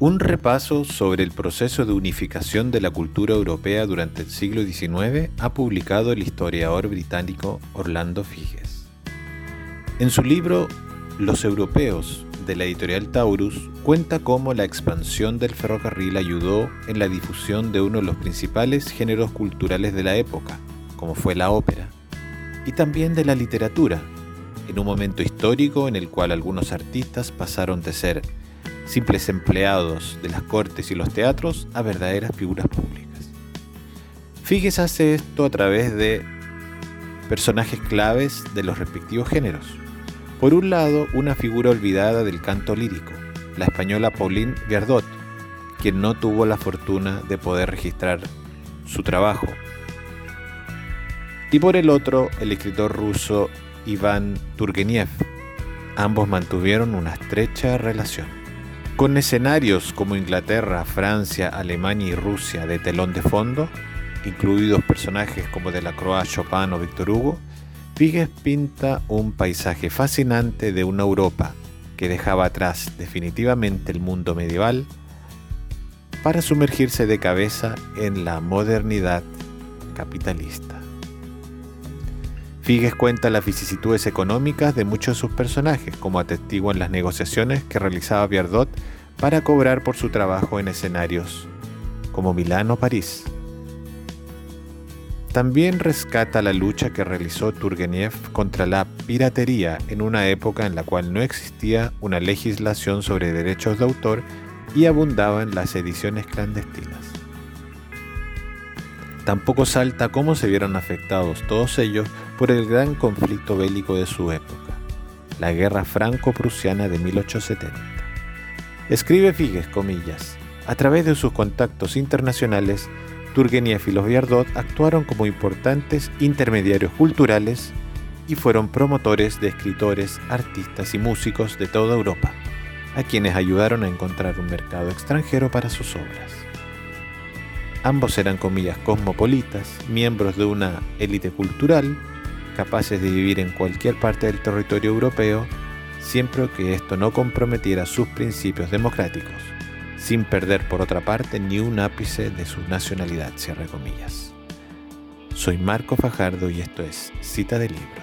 Un repaso sobre el proceso de unificación de la cultura europea durante el siglo XIX ha publicado el historiador británico Orlando Figes. En su libro Los europeos de la editorial Taurus cuenta cómo la expansión del ferrocarril ayudó en la difusión de uno de los principales géneros culturales de la época, como fue la ópera, y también de la literatura, en un momento histórico en el cual algunos artistas pasaron de ser simples empleados de las cortes y los teatros a verdaderas figuras públicas. Fíjese hace esto a través de personajes claves de los respectivos géneros. Por un lado, una figura olvidada del canto lírico, la española Pauline Viardot, quien no tuvo la fortuna de poder registrar su trabajo. Y por el otro, el escritor ruso Iván Turgenev. Ambos mantuvieron una estrecha relación. Con escenarios como Inglaterra, Francia, Alemania y Rusia de telón de fondo, incluidos personajes como Delacroix, Chopin o Victor Hugo, Pigues pinta un paisaje fascinante de una Europa que dejaba atrás definitivamente el mundo medieval para sumergirse de cabeza en la modernidad capitalista. Figues cuenta las vicisitudes económicas de muchos de sus personajes, como atestiguan las negociaciones que realizaba Viardot para cobrar por su trabajo en escenarios como Milán o París. También rescata la lucha que realizó Turgenev contra la piratería en una época en la cual no existía una legislación sobre derechos de autor y abundaban las ediciones clandestinas. Tampoco salta cómo se vieron afectados todos ellos por el gran conflicto bélico de su época, la Guerra Franco-Prusiana de 1870. Escribe Figues, comillas, a través de sus contactos internacionales, Turgeniev y los Viardot actuaron como importantes intermediarios culturales y fueron promotores de escritores, artistas y músicos de toda Europa, a quienes ayudaron a encontrar un mercado extranjero para sus obras. Ambos eran comillas cosmopolitas, miembros de una élite cultural, capaces de vivir en cualquier parte del territorio europeo, siempre que esto no comprometiera sus principios democráticos, sin perder por otra parte ni un ápice de su nacionalidad, cierre comillas. Soy Marco Fajardo y esto es Cita de Libros.